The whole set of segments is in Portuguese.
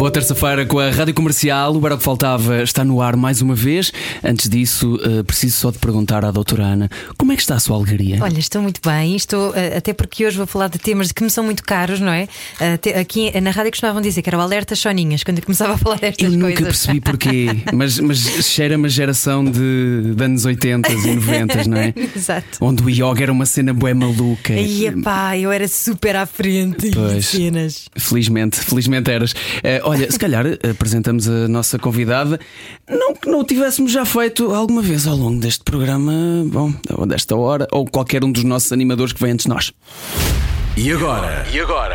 Boa terça-feira com a Rádio Comercial. O Era o que Faltava está no ar mais uma vez. Antes disso, eh, preciso só de perguntar à doutora Ana como é que está a sua alegria? Olha, estou muito bem, estou, eh, até porque hoje vou falar de temas que me são muito caros, não é? Até Aqui na rádio costumavam dizer que era o alerta Choninhas, quando eu começava a falar destas Eu coisas. nunca percebi porquê, mas, mas cheira uma geração de, de anos 80 e 90, não é? Exato. Onde o yoga era uma cena bué maluca. E epá, eu era super à frente Pois. cenas. Felizmente, felizmente eras. Eh, olha, se calhar apresentamos a nossa convidada. Não que não o tivéssemos já feito alguma vez ao longo deste programa, bom, ou desta hora, ou qualquer um dos nossos animadores que vem antes de nós. E agora? E agora?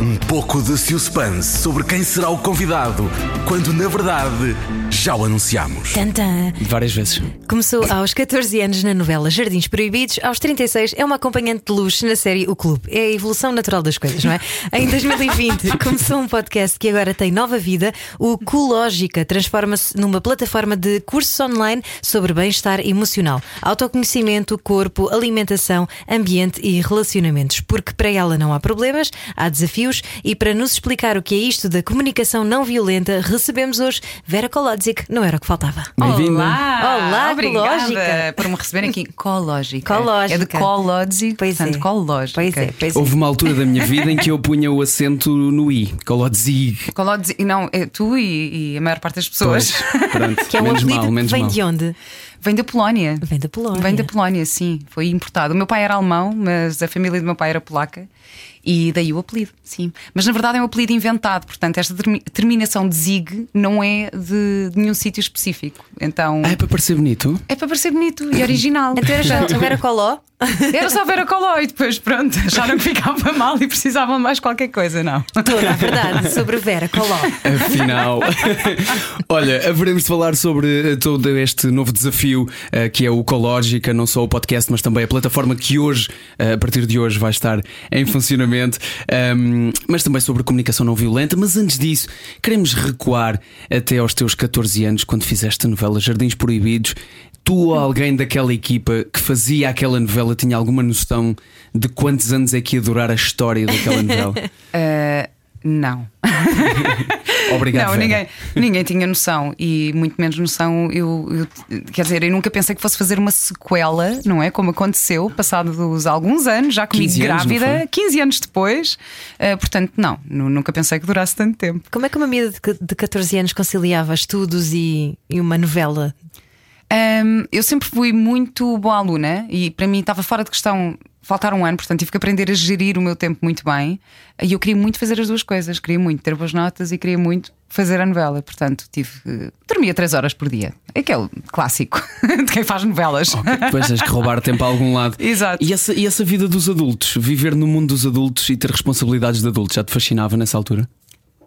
Um pouco de suspense sobre quem será o convidado, quando na verdade já o anunciamos. Tantã. Várias vezes. Começou aos 14 anos na novela Jardins Proibidos, aos 36 é uma acompanhante de luxo na série O Clube. É a evolução natural das coisas, não é? Em 2020 começou um podcast que agora tem nova vida. O Cológica transforma-se numa plataforma de cursos online sobre bem-estar emocional, autoconhecimento, corpo, alimentação, ambiente e relacionamentos. Porque para ela não há problemas, há desafios e para nos explicar o que é isto da comunicação não violenta, recebemos hoje Vera Kolodzic. Não era o que faltava. Bem-vinda. Olá, Olá, obrigada Cológica. por me receberem aqui. Cológica. Cológica. É de cológico, Pois portanto, é. cológica. Pois é, pois é. Houve uma altura da minha vida em que eu punha o acento no I, Colodzig. Cológico- Não, é tu e, e a maior parte das pessoas. Pois, pronto, Que é um menos mal, menos vem mal. de onde? Vem da Polónia. Vem da Polónia. Vem da Polónia, sim. Foi importado. O meu pai era alemão, mas a família do meu pai era polaca. E daí o apelido, sim. Mas na verdade é um apelido inventado, portanto, esta termi- terminação de zig não é de, de nenhum sítio específico. Então Ah, é para parecer bonito? é para parecer bonito e original. Então era só Vera Coló? Era só ver a coló e depois, pronto, acharam que ficava mal e precisavam de mais qualquer coisa, não. Toda a verdade sobre Vera Coló. Afinal, olha, haveremos de falar sobre eh, todo este novo desafio eh, que é o Ecológica, não só o podcast, mas também a plataforma que hoje, eh, a partir de hoje, vai estar em funcionamento, mas também sobre comunicação não violenta. Mas antes disso, queremos recuar até aos teus 14 anos, quando fizeste a novela Jardins Proibidos. Tu ou alguém daquela equipa que fazia aquela novela tinha alguma noção de quantos anos é que ia durar a história daquela novela? Ah, não. Obrigado. não, Vera. ninguém, ninguém tinha noção e muito menos noção. Eu, eu- quer dizer, eu nunca pensei que fosse fazer uma sequela, não é? Como aconteceu, passados alguns anos, já comigo 15 anos, não grávida, foi? 15 anos depois. Ah, portanto, não, nu- nunca pensei que durasse tanto tempo. Como é que uma miúda de de 14 anos conciliava estudos e, e uma novela? Hum, eu sempre fui muito boa aluna e para mim estava fora de questão faltar um ano, portanto tive que aprender a gerir o meu tempo muito bem. E eu queria muito fazer as duas coisas, queria muito ter boas notas e queria muito fazer a novela. Portanto, tive que- dormia três horas por dia. Aquele clássico de quem faz novelas. Ok, Depois tens que roubar tempo a algum lado. Exato. E essa, e essa vida dos adultos, viver no mundo dos adultos e ter responsabilidades de adultos, já te fascinava nessa altura?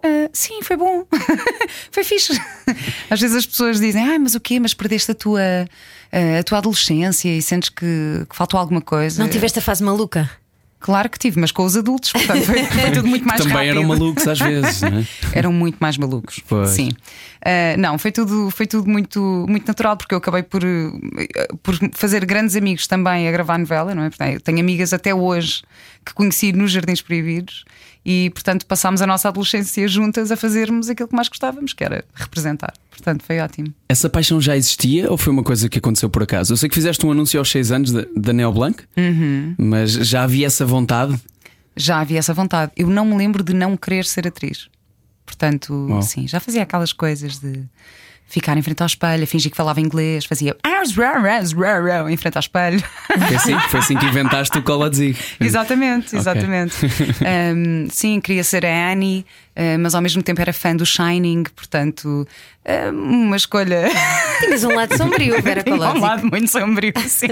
Ah, sim, foi bom. foi fixe. Às vezes as pessoas dizem, ah, mas o quê? Mas perdeste a tua, ah, a tua adolescência e sentes que, que faltou alguma coisa. Não tiveste a fase maluca? Claro que tive, mas com os adultos, portanto foi, foi tudo muito mais Também rápido. eram malucos às vezes, não é? Eram muito mais malucos. Pois. Sim. Ah, não, foi tudo, foi tudo muito, muito natural, porque eu acabei por, eh, por fazer grandes amigos também a gravar novela, não é? Portanto, eu tenho amigas até hoje que conheci nos Jardins Proibidos e, portanto, passámos a nossa adolescência juntas a fazermos aquilo que mais gostávamos, que era representar. Portanto, foi ótimo. Essa paixão já existia ou foi uma coisa que aconteceu por acaso? Eu sei que fizeste um anúncio aos 6 anos da, da Neo Blanc, Uhum. mas já havia essa vontade. Já havia essa vontade. Eu não me lembro de não querer ser atriz. Portanto, sim, já fazia aquelas coisas de ficar em frente ao espelho, fingir que falava inglês, fazia "Ars, rar, ras, rar, rar", em frente ao espelho. Foi assim, foi assim que inventaste o Colodzig. exatamente, exatamente. Um, sim, queria ser a Annie, uh, mas ao mesmo tempo era fã do Shining, portanto, um, uma escolha. Tinhas um lado sombrio, Vera Tinha um lado muito sombrio, sim.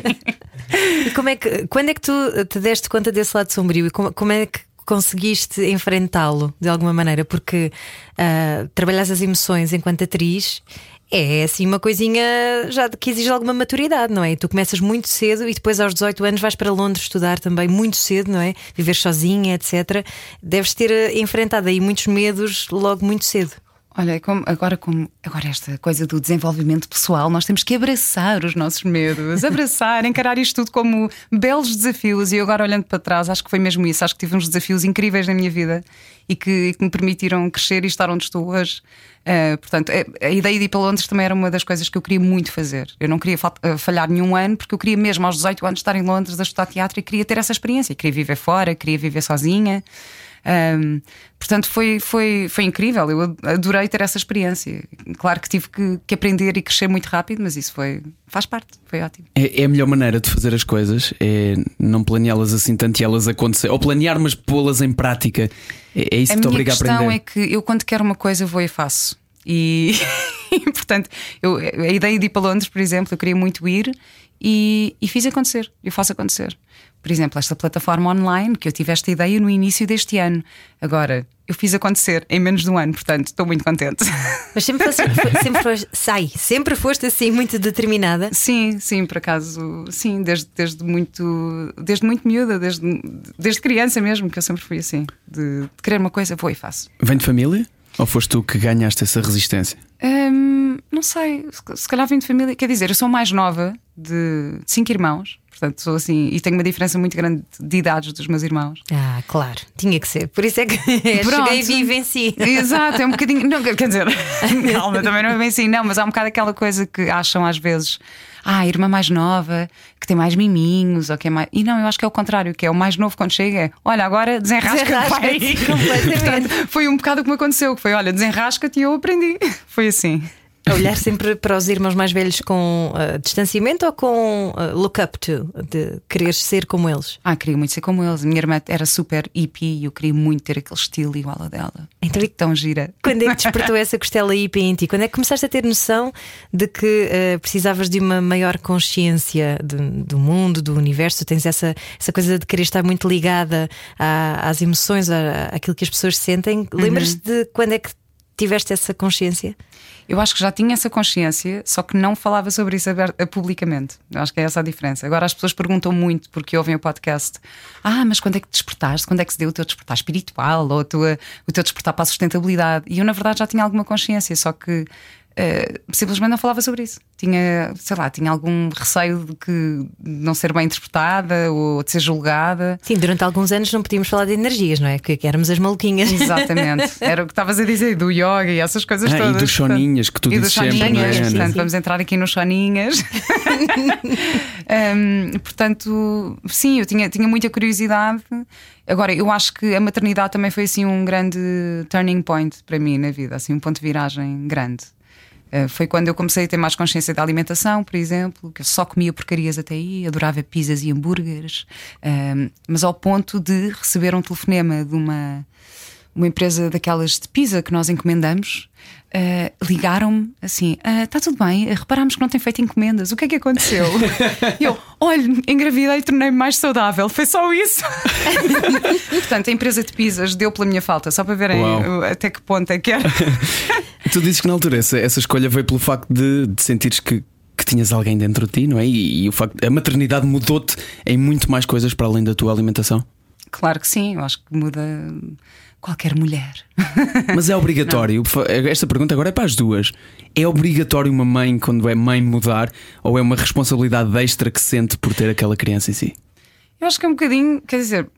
E como é que, quando é que tu te deste conta desse lado sombrio? E como, como é que conseguiste enfrentá-lo de alguma maneira? Porque uh, trabalhas as emoções enquanto atriz é assim uma coisinha já que exige alguma maturidade, não é? Tu começas muito cedo e depois aos 18 anos vais para Londres estudar também muito cedo, não é? Viver sozinha, etc. Deves ter eh, enfrentado aí muitos medos logo muito cedo. Olha, como, agora, como, agora esta coisa do desenvolvimento pessoal, nós temos que abraçar os nossos medos, abraçar, encarar isto tudo como belos desafios. E agora, olhando para trás, acho que foi mesmo isso. Acho que tive uns desafios incríveis na minha vida e que, que me permitiram crescer e estar onde estou hoje. Uh, portanto, a, a, ideia de ir para Londres também era uma das coisas que eu queria muito fazer. Eu não queria eh, falhar nenhum ano, porque eu queria mesmo aos 18 anos estar em Londres a estudar teatro e queria ter essa experiência. queria viver fora, queria viver sozinha. Um, portanto, foi, foi, foi incrível. Eu adorei ter essa experiência. Claro que tive que, que aprender e crescer muito rápido, mas isso foi, faz parte, foi ótimo. É, é a melhor maneira de fazer as coisas, é não planeá-las assim tanto e elas acontecer, ou planear, mas pô-las em prática. É, é isso a que te obriga a aprender. A questão é que eu, quando quero uma coisa, vou e faço. E, portanto, eu, a ideia de ir para Londres, por exemplo, eu queria muito ir e, e fiz acontecer, eu faço acontecer por exemplo, esta plataforma online, que eu tive esta ideia no início deste ano. Agora, eu fiz acontecer em menos de um ano, portanto, estou muito contente. Mas sempre, foste, sempre foste, sai, sempre foste assim muito determinada? Sim, sim, por acaso, sim, desde, desde muito, desde muito miúda, desde, desde criança mesmo, que eu sempre fui assim, de, de querer uma coisa, vou e faço. Vem de família? Ou foste tu que ganhaste essa resistência? Hum, não sei, se calhar vem de família. Quer dizer, eu sou mais nova de cinco irmãos. Portanto, sou assim, e tenho uma diferença muito grande de idades dos meus irmãos. Ah, claro, tinha que ser. Por isso é que cheguei e vi venci. Exato, é um bocadinho. Não, quer dizer, calma, também não é bem assim, não, mas há um bocado aquela coisa que acham às vezes. Ah, a irmã mais nova, que tem mais miminhos, ou que é mais. E não, eu acho que é o contrário, que é o mais novo quando chega, é olha, agora desenrasca, desenrasca pai. Portanto, foi um bocado como aconteceu, que foi, olha, desenrasca-te e eu aprendi. Foi assim. A olhar sempre para os irmãos mais velhos com uh, distanciamento ou com uh, look up to, de querer ser como eles? Ah, queria muito ser como eles. A minha irmã era super hippie e eu queria muito ter aquele estilo igual a dela. Então, tão gira. Quando é que despertou essa costela hippie em ti? Quando é que começaste a ter noção de que uh, precisavas de uma maior consciência de, do mundo, do universo? Tens essa, essa coisa de querer estar muito ligada à, às emoções, à, àquilo que as pessoas sentem. Uhum. Lembras-te de quando é que tiveste essa consciência? Eu acho que já tinha essa consciência, só que não falava sobre isso eh, publicamente. Eu acho que é essa a diferença. Agora as pessoas perguntam muito porque ouvem o podcast: Ah, mas quando é que despertaste? Quando é que se deu o teu despertar espiritual ou tua, o teu despertar para a sustentabilidade? E eu, na verdade, já tinha alguma consciência, só que Uh, simplesmente não falava sobre isso. Tinha, sei lá, tinha algum receio de que não ser bem interpretada ou de ser julgada. Sim, durante alguns anos não podíamos falar de energias, não é? Porque éramos as maluquinhas. Exatamente. Era o que estavas a dizer do yoga e essas coisas ah, todas. E dos soninhas que tu e dizes sempre. Soninhas, é? portanto, sim, sim. vamos entrar aqui nos soninhas. um, portanto, sim, eu tinha, tinha muita curiosidade. Agora, eu acho que a maternidade também foi assim um grande turning point para mim na vida, assim um ponto de viragem grande. Eh, foi quando eu comecei a ter mais consciência da alimentação, por exemplo, que eu só comia porcarias até aí, adorava pizzas e hambúrgueres, ehm, mas ao ponto de receber um telefonema de uma, uma empresa daquelas de pizza que nós encomendamos. Uh, ligaram-me assim: está ah, tudo bem, reparámos que não tem feito encomendas, o que é que aconteceu? e eu, olha, engravidei e tornei-me mais saudável, foi só isso. Portanto, a empresa de pizzas deu pela minha falta, só para verem Uau. até que ponto é que era. tu dizes que na altura essa, essa escolha veio pelo facto de, de sentires que que tinhas alguém dentro de ti, não é? E, e o facto a maternidade mudou-te em muito mais coisas para além da tua alimentação. Claro que sim, eu acho que muda qualquer mulher. Mas é obrigatório, não. esta pergunta agora é para as duas. É obrigatório uma mãe, quando é mãe, mudar ou é uma responsabilidade extra que sente por ter aquela criança em si? Eu acho que é um bocadinho, quer dizer,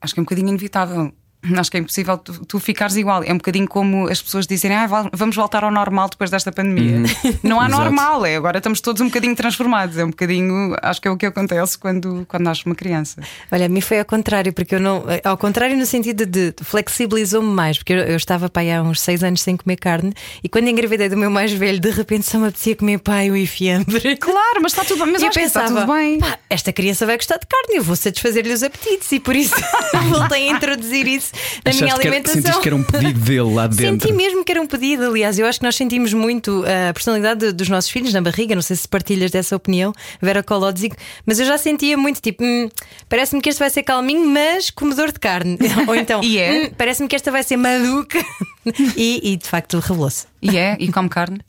acho que é um bocadinho inevitável. Acho que é impossível tu, tu, ficares igual. É um bocadinho como as pessoas dizem: ah, vamos voltar ao normal depois desta pandemia. Uhum. Não há normal, é agora estamos todos um bocadinho transformados. É um bocadinho, acho que é o que acontece quando, quando nasce uma criança. Olha, a mim foi ao contrário, porque eu não. Ao contrário, no sentido de flexibilizou-me mais, porque eu, eu estava pai há uns seis anos sem comer carne e quando engravidei do meu mais velho, de repente só me apetecia comer pai e fiambre. Claro, mas está tudo bem. Mas eu pensava, está tudo bem. esta criança vai gostar de carne, eu vou satisfazer-lhe os apetites e por isso voltei a introduzir isso na minha Achaste que era, alimentação. sentiste que era um pedido dele lá dentro. Senti mesmo que era um pedido, aliás, eu acho que nós sentimos muito a personalidade de- dos nossos filhos na barriga. Não sei se partilhas dessa opinião, Vera Kolodzik, mas eu já sentia muito tipo: hum, parece-me que este vai ser calminho, mas comedor de carne. Ou então, E é? "Hum, parece-me que esta vai ser maluca. e, e, de facto revelou-se. E é? E come carne?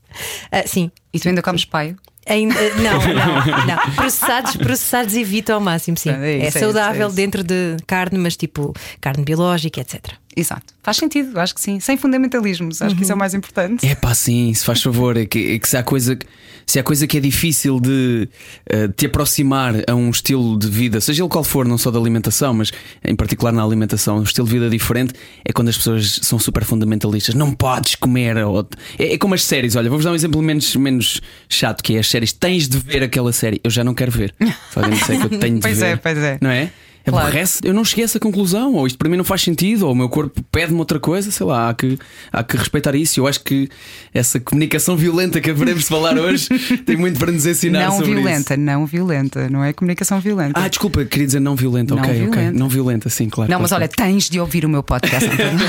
Ah, sim. E tu ainda comes paio? Ainda, não, não, não. Processados, processados evito ao máximo, sim. É isso, é é isso, saudável é isso. dentro de carne, mas tipo carne biológica, etc. Exato. Faz sentido, acho que sim. Sem fundamentalismos, acho que isso é o mais importante. É pá, sim, se faz favor, é que, é que se, há coisa, que- se há coisa que é difícil de eh, te aproximar a um estilo de vida, seja ele qual for, não só da alimentação, mas em particular na alimentação, um estilo de vida diferente, é quando as pessoas são super fundamentalistas. Não podes comer. ou- é, é como as séries, olha, vou-vos dar um exemplo menos, menos chato, que é as séries. Tens de ver aquela série. Eu já não quero ver. Se alguém disser que eu tenho de Pois ver. é, pois é. Não é? Claro. Aborrece, eu não cheguei a essa conclusão, ou isto para mim não faz sentido, ou o meu corpo pede-me outra coisa, sei lá, há que, há que respeitar isso. Eu acho que essa comunicação violenta que haveremos de falar hoje tem muito para nos ensinar Não sobre violenta, isso. não violenta, não é comunicação violenta. Ah, desculpa, queria dizer não violenta, Não ok, ok. violenta. Não violenta, sim, claro. não, claro, mas olha, claro. tens de ouvir o meu podcast. António.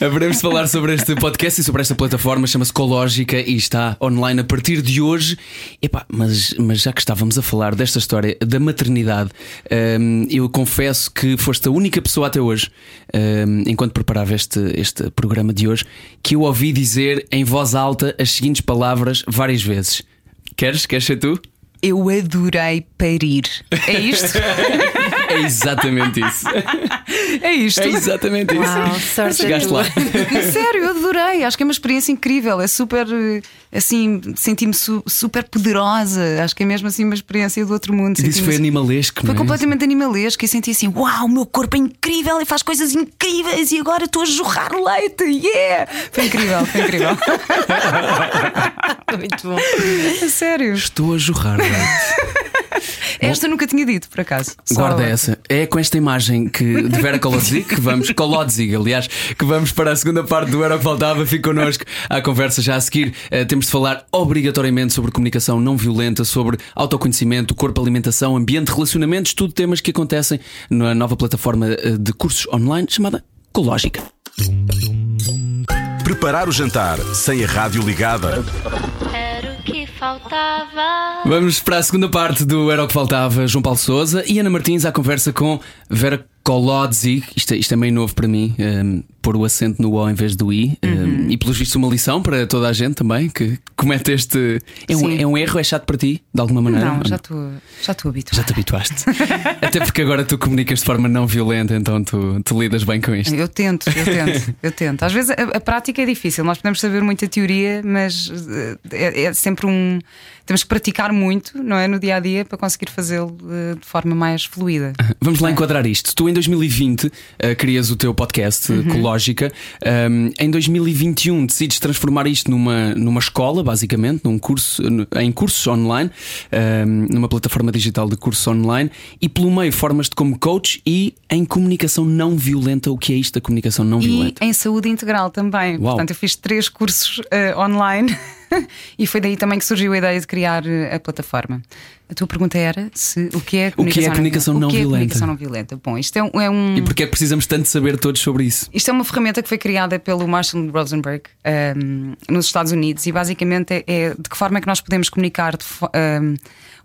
Haveremos de falar sobre este podcast e sobre esta plataforma, chama-se Cológica e está online a partir de hoje. Epá, mas, mas já que estávamos a falar desta história da maternidade, hum, eu confesso que foste a única pessoa até hoje, hum, enquanto preparava este, este programa de hoje, que eu ouvi dizer em voz alta as seguintes palavras várias vezes. Queres? Queres ser tu? Eu adorei parir. É isto? É exatamente isso. É isto. É exatamente isso. Uau, sorte Chegaste lá. Sério, eu adorei. Acho que é uma experiência incrível. É super, assim, senti-me su- super poderosa. Acho que é mesmo assim uma experiência do outro mundo. Senti-me foi assim- animalesco, Foi não é? completamente animalesco e senti assim: uau, o meu corpo é incrível e faz coisas incríveis e agora estou a jorrar leite. Yeah! Foi incrível, foi incrível. Muito bom. Sério. Estou a jorrar leite. Esta eu nunca tinha dito, por acaso. Só Guarda agora. essa. É com esta imagem que, de Vera Kolodzik que vamos, Kolodzik, aliás, que vamos para a segunda parte do Era Faltava. Fique connosco à conversa já a seguir. Eh, temos de falar obrigatoriamente sobre comunicação não violenta, sobre autoconhecimento, corpo, alimentação, ambiente, relacionamentos, tudo temas que acontecem na nova plataforma eh, de cursos online chamada Cológica. Preparar o jantar sem a rádio ligada. Faltava. Vamos para a segunda parte do Era o que Faltava. João Paulo Souza e Ana Martins à conversa com Vera Kolodzik. Isto, é- isto é meio novo para mim, um, pôr o acento no O em vez do I. um, e pelos vistos, uma lição para toda a gente também que comete este. É um, é um erro, é chato para ti, de alguma maneira? Não, já estou já habituada. Já te habituaste. Até porque agora tu comunicas de forma não violenta, então tu, tu lidas bem com isto. Eu tento, eu tento, eu tento. Às vezes a, a prática é difícil, nós podemos saber muita teoria, mas eh, é, é sempre um. Temos que praticar muito, não é? No dia a dia para conseguir fazê-lo eh, de forma mais fluida. Vamos lá enquadrar isto. Tu em 2020 eh, crias o teu podcast Uhum. eh, Cológica. Um, em 2021 decides transformar isto numa, numa escola, basicamente, num curso, em cursos online, um, numa plataforma digital de cursos online, e pelo meio formas-te como coach e em comunicação não violenta. O que é isto da comunicação não E violenta? em saúde integral também. Uau. Portanto, eu fiz três cursos eh, online e foi daí também que surgiu a ideia de criar eh, a plataforma. A tua pergunta era se o que é O que é a comunicação não o que é violenta? comunicação não violenta? Bom, isto é um- é um. E porquê é que precisamos tanto saber todos sobre isso? Isto é uma ferramenta que foi criada pelo Marshall Rosenberg um, nos Estados Unidos e basicamente é, é de que forma é que nós podemos comunicar de um,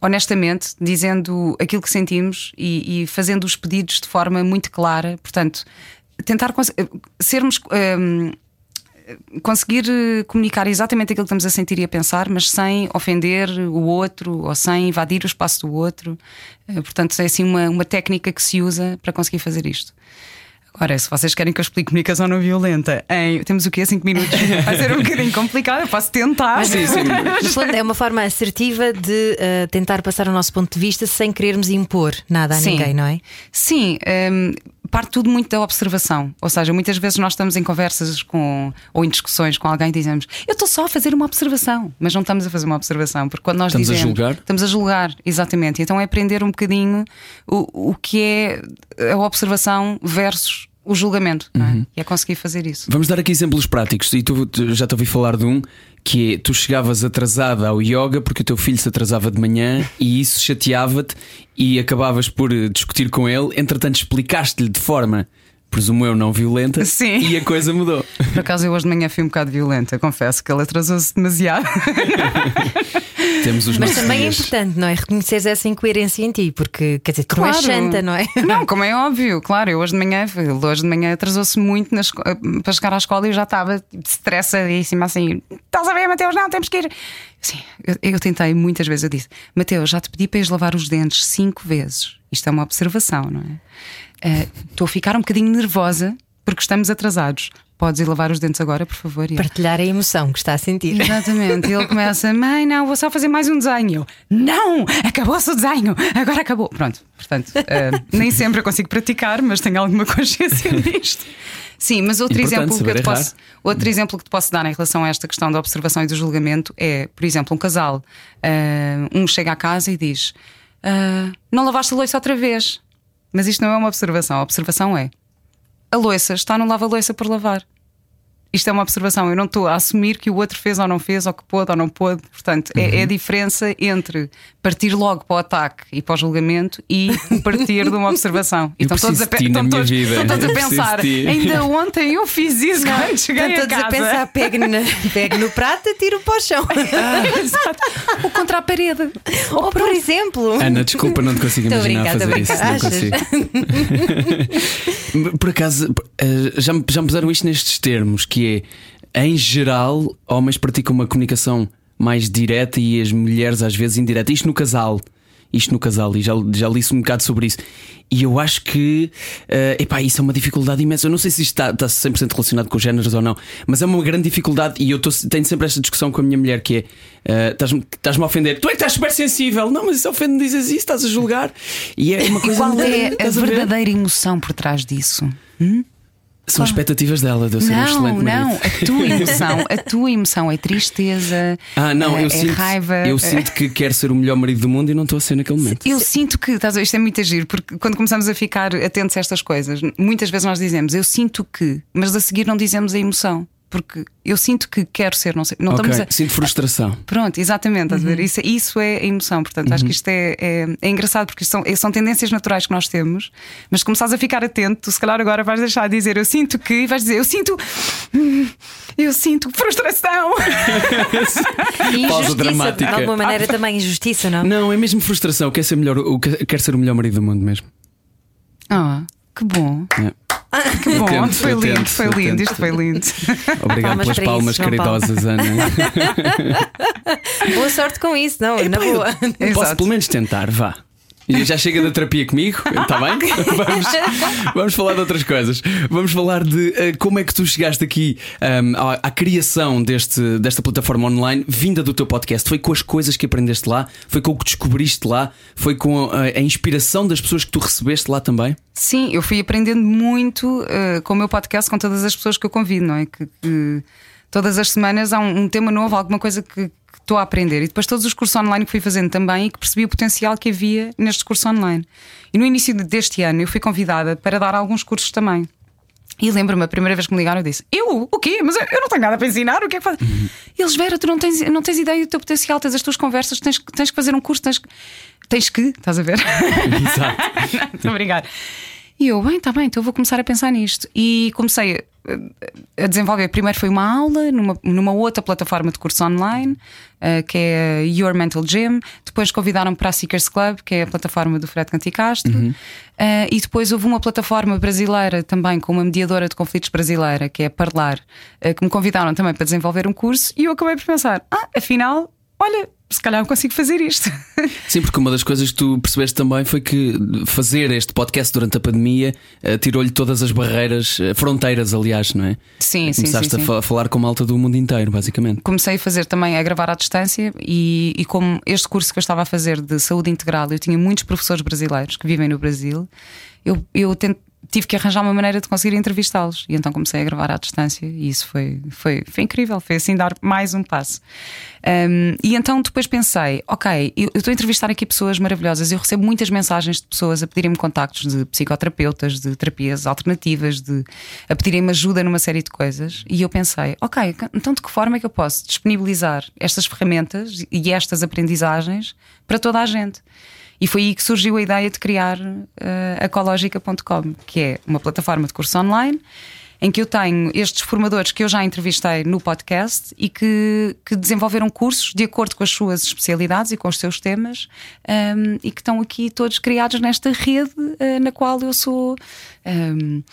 honestamente, dizendo aquilo que sentimos e, e fazendo os pedidos de forma muito clara. Portanto, tentar sermos. um, conseguir eh, comunicar exatamente aquilo que estamos a sentir e a pensar, mas sem ofender o outro ou sem invadir o espaço do outro. Eh, Portanto, é assim uma, uma técnica que se usa para conseguir fazer isto. Agora, se vocês querem que eu explique comunicação não violenta em. Temos o quê? 5 minutos? Vai ser um bocadinho complicado, eu posso tentar. Sim, sim. No fundo, é uma forma assertiva de eh, tentar passar o nosso ponto de vista sem querermos impor nada a Sim. ninguém, não é? Sim, hum, parte tudo muito da observação. Ou seja, muitas vezes nós estamos em conversas com, ou em discussões com alguém e dizemos eu estou só a fazer uma observação, mas não estamos a fazer uma observação, porque quando nós Estamos a dizemos. julgar? Estamos a julgar, exatamente. Então é aprender um bocadinho o, o que é a observação versus o julgamento. não é? E é conseguir fazer isso. Vamos dar aqui exemplos práticos. E tu, tu- já te ouvi falar de um que é tu chegavas atrasada ao yoga porque o teu filho se atrasava de manhã e isso chateava-te e acabavas por eh, discutir com ele. Entretanto, explicaste-lhe de forma presumo eu, não violenta. Sim. E a coisa mudou. Por acaso eu hoje de manhã fui um bocado violenta, confesso que ela atrasou-se demasiado. Temos os Mas também é dias. importante, não é? Reconheceres essa incoerência em ti, porque quer dizer, tu não és santa, não é? Não, como é óbvio, claro, eu hoje de manhã, ele hoje de manhã atrasou-se muito na esco- para chegar à escola e eu já estava estressadíssima assim. Estás a ver, Mateus? Não, temos que ir. Sim, eu, eu tentei muitas vezes, eu disse, Mateus, já te pedi para ires lavar os dentes cinco vezes. Isto é uma observação, não é? Estou a ficar um bocadinho nervosa porque estamos atrasados. Podes ir lavar os dentes agora, por favor? E eu, Partilhar a emoção que está a sentir. Exatamente. E ele começa, mãe, não, vou só fazer mais um desenho. Eu, não, acabou-se o desenho, agora acabou. Pronto, portanto, eh, nem sempre eu consigo praticar, mas tenho alguma consciência disto. Sim, mas outro Importante exemplo que eu te posso, outro exemplo que te posso dar em relação a esta questão da observação e do julgamento é, por exemplo, um casal, eh, um chega à casa e diz: "Ah, Não lavaste a louça outra vez. Mas isto não é uma observação, a observação é a louça está no lava-louça por lavar. Isto é uma observação, eu não estou a assumir que o outro fez ou não fez, ou que pôde ou não pôde. Portanto, é, Uhum. é a diferença entre partir logo para o ataque e para o julgamento e partir de uma observação. E estão todos a, estão todos, vida. estão todos a pensar. de ti." Ainda ontem eu fiz isso quando cheguei Estão a todos casa. a pensar, pegue, na, pegue no prato e tiro para o chão. Exato. Ou contra a parede. Ou por exemplo. Ana, desculpa, não te consigo a imaginar fazer estou isso. a Não consigo. Por acaso, eh, já, me- já me puseram isto nestes termos: que é, em geral, homens praticam uma comunicação mais direta e as mulheres às vezes indireta. Isto no casal. Isto no casal, e já, já li-se um bocado sobre isso. E eu acho que eh, epá, isso é uma dificuldade imensa. Eu não sei se isto está, está 100% relacionado com os géneros ou não, mas é uma grande dificuldade. E eu tô, tenho sempre esta discussão com a minha mulher: que é eh, estás-me estás-me a ofender, tu é que estás super sensível. Não, mas isso ofende, dizes isso, estás a julgar. E é uma E coisa qual é a estás ver? verdadeira emoção por trás disso? São expectativas dela de eu ser um Não, excelente não, marido. a tua emoção, a tua emoção é tristeza, Ah, não, é, eu, é sinto, raiva. eu sinto que quero ser o melhor marido do mundo e não estou a ser naquele momento. Eu sinto que, estás a ver, isto é muito agir, porque quando começamos a ficar atentos a estas coisas, muitas vezes nós dizemos eu sinto que, mas a seguir não dizemos a emoção, porque eu sinto que quero ser, não sei, não Ok, estamos a. Sinto frustração. Pronto, exatamente, ver? Isso, isso é a emoção. Portanto, acho que isto é, é, é engraçado porque são, é- são tendências naturais que nós temos, mas se começares a ficar atento, tu se calhar agora vais deixar de dizer eu sinto que e vais dizer eu sinto. Eu sinto frustração. E Pausa dramática. de alguma maneira também injustiça, não? Não, é mesmo frustração. Eu quero ser, melhor, quero ser o melhor marido do mundo mesmo. Ah, que bom. É. Que bom. tento, foi lindo, tento, foi lindo, tento. isto foi lindo. Obrigado Palmas pelas palmas isso, caridosas, Ana. Boa sorte com isso, não, na boa. Eu Posso pelo menos tentar, vá. Já chega da terapia comigo, está bem? Vamos, vamos falar de outras coisas. Vamos falar de eh, como é que tu chegaste aqui ahm, à, à criação deste, desta plataforma online, vinda do teu podcast. Foi com as coisas que aprendeste lá? Foi com o que descobriste lá? Foi com a, a inspiração das pessoas que tu recebeste lá também? Sim, eu fui aprendendo muito eh, com o meu podcast, com todas as pessoas que eu convido, não é? Que, que todas as semanas há um, um tema novo, alguma coisa que estou a aprender. E depois todos os cursos online que fui fazendo também e que percebi o potencial que havia nestes cursos online. E no início deste ano eu fui convidada para dar alguns cursos também. E lembro-me, a primeira vez que me ligaram, eu disse: Eu? O quê? Mas eu, não tenho nada para ensinar, o que é que faz? E Eles, Vera, tu não tens, não tens ideia do teu potencial, tens as tuas conversas, tens, tens que fazer um curso, tens que. Tens que, estás a ver? Exato. Muito obrigada. E eu, bem, está bem, então vou começar a pensar nisto. E comecei a, a desenvolver. Primeiro foi uma aula numa, numa outra plataforma de curso online, eh, que é Your Mental Gym. Depois convidaram-me para a Seekers Club, que é a plataforma do Fred Canticastro. Eh, e depois houve uma plataforma brasileira também, com uma mediadora de conflitos brasileira, que é Parlar, eh, que me convidaram também para desenvolver um curso. E eu acabei por pensar: ah, afinal, olha, se calhar eu consigo fazer isto. Sim, porque uma das coisas que tu percebeste também foi que fazer este podcast durante a pandemia eh, tirou-lhe todas as barreiras, eh, fronteiras, aliás, não é? Sim, sim, Começaste sim, sim. a fa- falar com malta do mundo inteiro, basicamente. comecei a fazer também a gravar à distância e, e como este curso que eu estava a fazer de saúde integral, eu tinha muitos professores brasileiros que vivem no Brasil, eu, eu tent- tive que arranjar uma maneira de conseguir entrevistá-los e então comecei a gravar à distância e isso foi, foi, foi incrível, foi assim dar mais um passo. Um, e então depois pensei, ok, eu estou a entrevistar aqui pessoas maravilhosas, eu recebo muitas mensagens de pessoas a pedirem-me contactos de psicoterapeutas, de terapias alternativas, de, a pedirem-me ajuda numa série de coisas. E eu pensei, ok, então de que forma é que eu posso disponibilizar estas ferramentas e estas aprendizagens para toda a gente? E foi aí que surgiu a ideia de criar uh, a Ecologica.com, que é uma plataforma de curso online em que eu tenho estes formadores que eu já entrevistei no podcast e que, que desenvolveram cursos de acordo com as suas especialidades e com os seus temas um, e que estão aqui todos criados nesta rede uh, na qual eu sou um,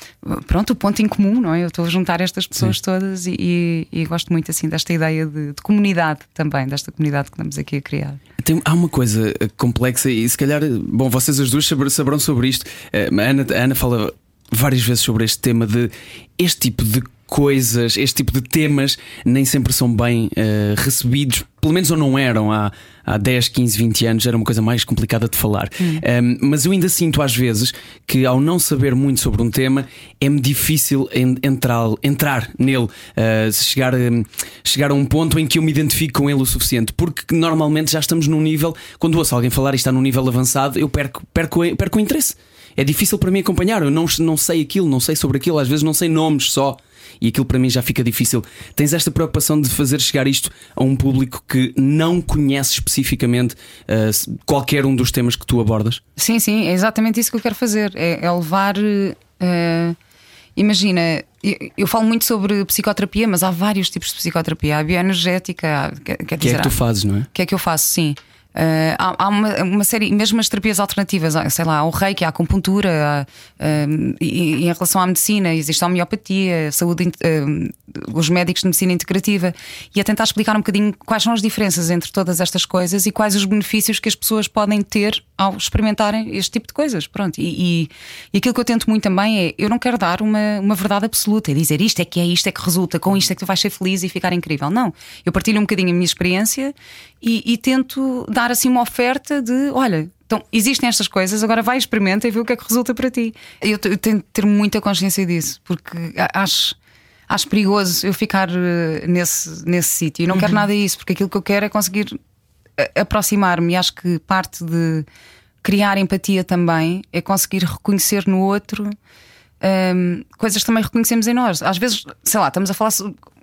pronto, o ponto em comum, não é? Eu estou a juntar estas pessoas Sim. todas e, e, e, gosto muito assim desta ideia de, de, comunidade também, desta comunidade que estamos aqui a criar. Tem, há uma coisa complexa e se calhar, bom, vocês as duas saberão sobre isto. Uh, a Ana, a Ana fala várias vezes sobre este tema de este tipo de coisas, este tipo de temas nem sempre são bem uh, recebidos, pelo menos ou não eram há, há 10, 15, 20 anos, era uma coisa mais complicada de falar. Hum. Um, mas eu ainda sinto às vezes que ao não saber muito sobre um tema é-me difícil entrar, entrar nele, uh, chegar, um, chegar a um ponto em que eu me identifico com ele o suficiente, porque normalmente já estamos num nível, quando ouço alguém falar e está num nível avançado, eu perco, perco, perco o interesse é difícil para mim acompanhar. Eu não, não sei aquilo, não sei sobre aquilo, às vezes não sei nomes só. E aquilo para mim já fica difícil. Tens esta preocupação de fazer chegar isto a um público que não conhece especificamente uh, qualquer um dos temas que tu abordas? Sim, sim, é exatamente isso que eu quero fazer. É, é levar. Uh, imagina, eu, eu, falo muito sobre psicoterapia, mas há vários tipos de psicoterapia. Há a bioenergética, há, quer, quer dizer, que é que tu fazes, não é? que é que eu faço, sim. Uh, há, uma, uma, série, mesmo as terapias alternativas, sei lá, há o reiki, há a acupuntura, há, uh, e, em relação à medicina, existe a homeopatia, a saúde, uh, os médicos de medicina integrativa, e a tentar explicar um bocadinho quais são as diferenças entre todas estas coisas e quais os benefícios que as pessoas podem ter ao experimentarem este tipo de coisas. Pronto, e, e, e aquilo que eu tento muito também é: eu não quero dar uma, uma verdade absoluta, é dizer isto é que é, isto é que resulta, com isto é que tu vais ser feliz e ficar incrível. Não, eu partilho um bocadinho a minha experiência e, e tento dar assim uma oferta de: olha, então, existem estas coisas, agora vai, experimenta e vê o que é que resulta para ti. Eu, eu tenho de ter muita consciência disso, porque acho, acho perigoso eu ficar eh, nesse, nesse sítio. E não uhum. quero nada disso, porque aquilo que eu quero é conseguir eh, aproximar-me. E acho que parte de criar empatia também é conseguir reconhecer no outro um, coisas que também reconhecemos em nós. Às vezes, sei lá, estamos a falar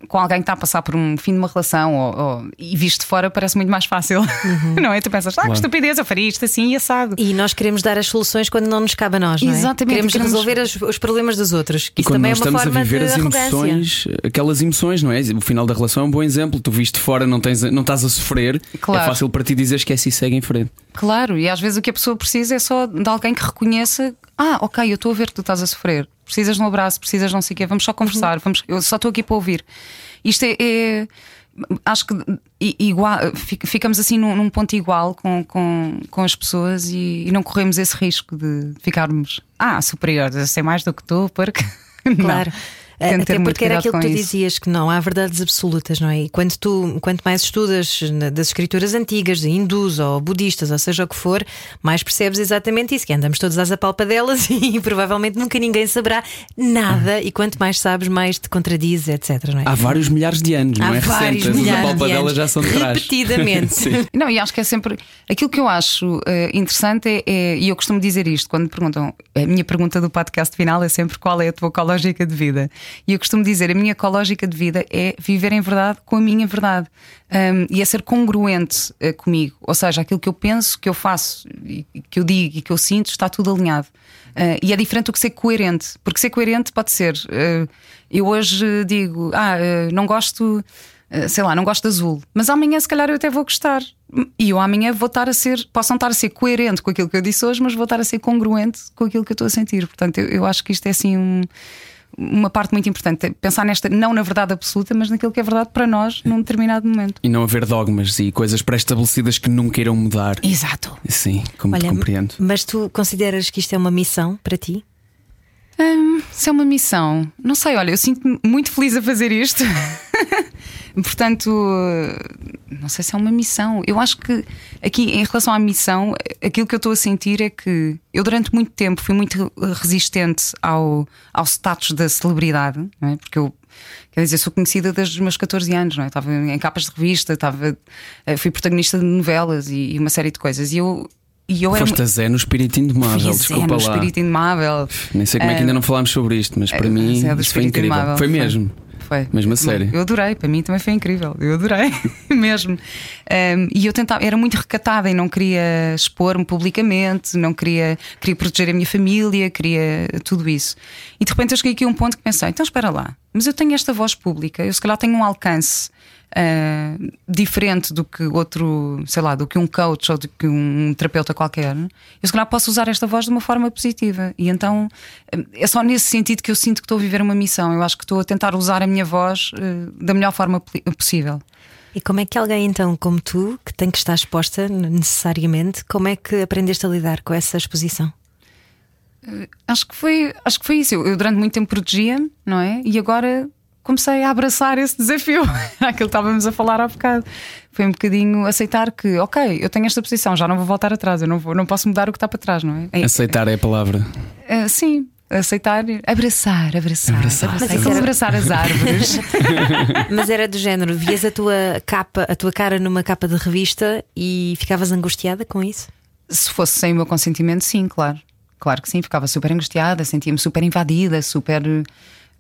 com alguém que está a passar por um fim de uma relação ou, ou, e visto de fora parece muito mais fácil, uhum. não é? Tu pensas, ah, claro. que estupidez, eu faria isto assim e assado. E nós queremos dar as soluções quando não nos cabe a nós, não é? Exatamente. Queremos, queremos... resolver os, os, problemas dos outros. Que isso também é uma estamos forma a viver as emoções, aquelas emoções, não é? O final da relação é um bom exemplo. Tu viste de fora, não, tens, não estás a sofrer, é claro. é fácil para ti dizer esquece e segue em frente. Claro, e às vezes o que a pessoa precisa é só de alguém que reconheça ah, ok, eu estou a ver que tu estás a sofrer. Precisas de um abraço, precisas não sei o quê, vamos só conversar, vamos, eu só estou aqui para ouvir. Isto é, é acho que igual, ficamos assim num, num, ponto igual com, com, com as pessoas e, e, não corremos esse risco de ficarmos ah, superiores, eu sei mais do que tu, porque. Claro. Não. Até porque era aquilo que tu isso. dizias, que não há verdades absolutas, não é? E quando tu, quanto mais estudas das escrituras antigas, de hindus ou budistas, ou seja o que for, mais percebes exatamente isso, que andamos todos às apalpadelas e provavelmente nunca ninguém saberá nada, e quanto mais sabes, mais te contradiz, etc. Não é? Há vários milhares de anos, há não é? Vários Recentes, milhares as apalpadelas já são de trás. Repetidamente. não, e acho que é sempre. Aquilo que eu acho uh, interessante é, é, e eu costumo dizer isto quando me perguntam, a minha pergunta do podcast final é sempre qual é a tua ecológica de vida. E eu costumo dizer: a minha ecológica de vida é viver em verdade com a minha verdade um, e é ser congruente uh, comigo. Ou seja, aquilo que eu penso, que eu faço, e, que eu digo e que eu sinto, está tudo alinhado. Uh, e é diferente do que ser coerente, porque ser coerente pode ser. Uh, eu hoje digo: ah, não gosto sei lá, não gosto de azul, mas amanhã se calhar eu até vou gostar. E eu amanhã vou estar a ser, posso não estar a ser coerente com aquilo que eu disse hoje, mas vou estar a ser congruente com aquilo que eu estou a sentir. Portanto, eu, eu acho que isto é assim um uma parte muito importante. Pensar nesta, não na verdade absoluta, mas naquilo que é verdade para nós num determinado momento. E não haver dogmas e coisas pré-estabelecidas que nunca irão mudar. Exato. Sim, como Olha, te compreendo. Mas tu consideras que isto é uma missão para ti? Hum, se é uma missão, não sei, olha, eu sinto-me muito feliz a fazer isto. Portanto, não sei se é uma missão. Eu acho que aqui, em relação à missão, aquilo que eu estou a sentir é que eu, durante muito tempo, fui muito resistente ao, ao status da celebridade, é? porque eu Quer dizer, sou conhecida desde os meus 14 anos, não é? Estava em capas de revista, estava, eh, fui protagonista de novelas e, e uma série de coisas. E eu e eu Foste a Zé no Espírito Indomável, desculpa no lá. Espírito Indomável. Nem sei como é que ainda não falámos sobre isto, mas para uh, mim isso foi incrível. Foi mesmo. Foi. Mesmo a sério. Eu adorei, para mim também foi incrível. Eu adorei, mesmo. Um, e eu tentava, era muito recatada e não queria expor-me publicamente, não queria, queria proteger a minha família, queria tudo isso. E de repente eu cheguei aqui a um ponto que pensei: então espera lá, mas eu tenho esta voz pública, eu se calhar tenho um alcance uh, diferente do que outro, sei lá, do que um coach ou do que um terapeuta qualquer, eu se calhar posso usar esta voz de uma forma positiva. E então é só nesse sentido que eu sinto que estou a viver uma missão. Eu acho que estou a tentar usar a minha voz uh, da melhor forma possível. E como é que alguém então como tu, que tem que estar exposta necessariamente, como é que aprendeste a lidar com essa exposição? Acho que foi, acho que foi isso. Eu, eu durante muito tempo protegia, não é? E agora comecei a abraçar esse desafio, aquilo que estávamos a falar há bocado. Foi um bocadinho aceitar que, ok, eu tenho esta posição, já não vou voltar atrás, eu não, vou, não posso mudar o que está para trás, não é? Aceitar é a palavra. Uh, sim, aceitar, abraçar, abraçar, abraçar. abraçar. É como abraçar as árvores. Mas era do género, vias a tua capa, a tua cara numa capa de revista e ficavas angustiada com isso? Se fosse sem o meu consentimento, sim, claro. Claro que sim, ficava super angustiada, sentia-me super invadida, super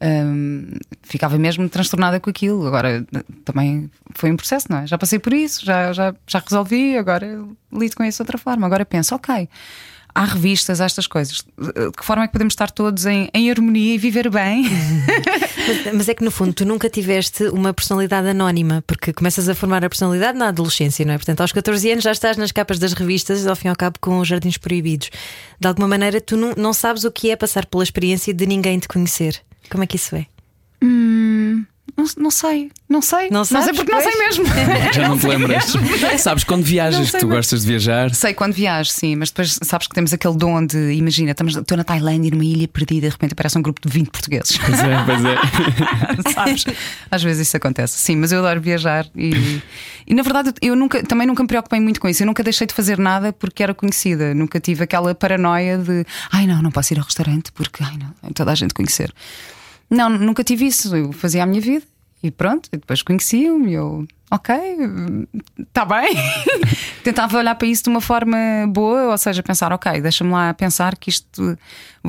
um, ficava mesmo transtornada com aquilo. Agora também foi um processo, não é? Já passei por isso, já, já, já resolvi, agora lido com isso de outra forma. Agora penso, ok. Há revistas, há estas coisas. De que forma é que podemos estar todos em, em harmonia e viver bem? mas, é que no fundo tu nunca tiveste uma personalidade anónima, porque começas a formar a personalidade na adolescência, não é? Portanto, aos 14 anos já estás nas capas das revistas, ao fim e ao cabo, com os jardins proibidos. De alguma maneira, tu não sabes o que é passar pela experiência de ninguém te conhecer. Como é que isso é? Hum, não, não, sei, não sei. Não, sabes, não sei porque pois? não sei mesmo. Já não te lembras? sabes quando viajas, que tu gostas de viajar? Sei quando viajo, sim, mas depois sabes que temos aquele dom de, imagina, estamos, estou na Tailândia, numa ilha perdida, de repente aparece um grupo de 20 portugueses. Pois é, pois é. sabes? Às vezes isso acontece. Sim, mas eu adoro viajar e, e na verdade eu nunca, também nunca me preocupei muito com isso. Eu nunca deixei de fazer nada porque era conhecida. Nunca tive aquela paranoia de ai não, não posso ir ao restaurante porque ai não, toda a gente conhecer. Não, nunca tive isso. Eu fazia a minha vida e pronto. E depois conheciam-me. Eu, ok, está bem. Tentava olhar para isso de uma forma boa, ou seja, pensar, ok, deixa-me lá pensar que isto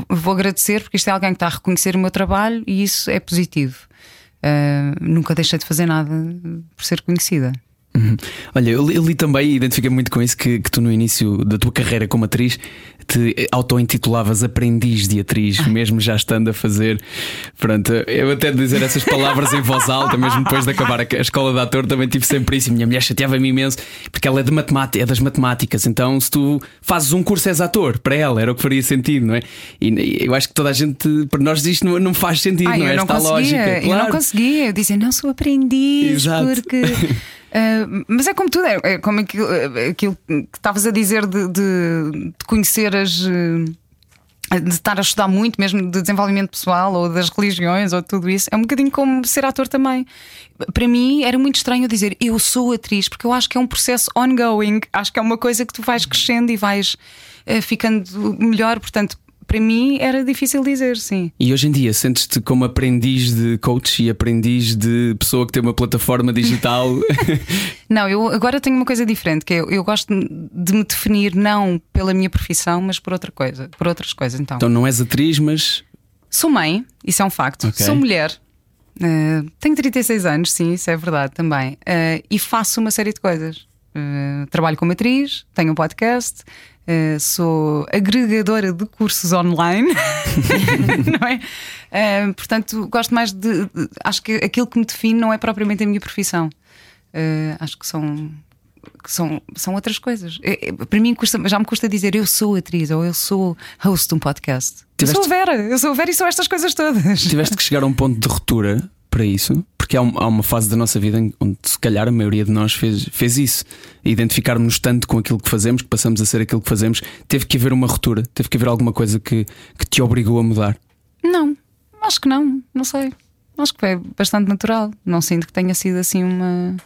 vou agradecer porque isto é alguém que está a reconhecer o meu trabalho e isso é positivo. Uh, nunca deixei de fazer nada por ser conhecida. Uhum. Olha, eu li, eu li também e identifiquei muito com isso que, que, tu, no início da tua carreira como atriz, te auto-intitulavas aprendiz de atriz, ah. mesmo já estando a fazer. Pronto, eu até dizer essas palavras em voz alta, mesmo depois de acabar a escola de ator, também tive sempre isso. Minha mulher chateava-me imenso, porque ela é, de matemática, é das matemáticas. Então, se tu fazes um curso, és ator, para ela era o que faria sentido, não é? E eu acho que toda a gente, para nós, isto não, não faz sentido, Ai, não é? Não Esta conseguia, lógica. Claro. Eu não conseguia, eu dizia, não sou aprendiz, Exato. porque. Uh, mas é como tudo, é, é como aquilo, é, aquilo que estavas a dizer de, de, de, conhecer as. De estar a estudar muito, mesmo de desenvolvimento pessoal ou das religiões ou tudo isso, é um bocadinho como ser ator também. Para mim era muito estranho dizer eu sou atriz, porque eu acho que é um processo ongoing, acho que é uma coisa que tu vais crescendo e vais uh, ficando melhor. Portanto, para mim era difícil dizer, sim. E hoje em dia sentes-te como aprendiz de coach e aprendiz de pessoa que tem uma plataforma digital? não, eu agora tenho uma coisa diferente, que é, eu gosto de me definir não pela minha profissão, mas por outra coisa, por outras coisas. Então, então não és atriz, mas. Sou mãe, isso é um facto. Okay. Sou mulher. Uh, tenho 36 anos, sim, isso é verdade também. Uh, e faço uma série de coisas. Uh, trabalho como atriz, tenho um podcast, Uh, sou agregadora de cursos online, não é? Uh, portanto, gosto mais de, de, Acho que aquilo que me define não é propriamente a minha profissão. Uh, acho que são. Que são, são outras coisas. É, é, para mim custa, já me custa dizer eu sou atriz ou eu sou host de um podcast. Tiveste... Eu sou a Vera, eu sou a Vera e sou estas coisas todas. Tiveste que chegar a um ponto de ruptura para isso, porque há, uma fase da nossa vida onde, se calhar, a maioria de nós fez, fez isso. Identificarmos-nos tanto com aquilo que fazemos, que passamos a ser aquilo que fazemos. Teve que haver uma ruptura, teve que haver alguma coisa que, que te obrigou a mudar? Não, acho que não, não sei. Acho que foi bastante natural. Não sinto que tenha sido assim uma.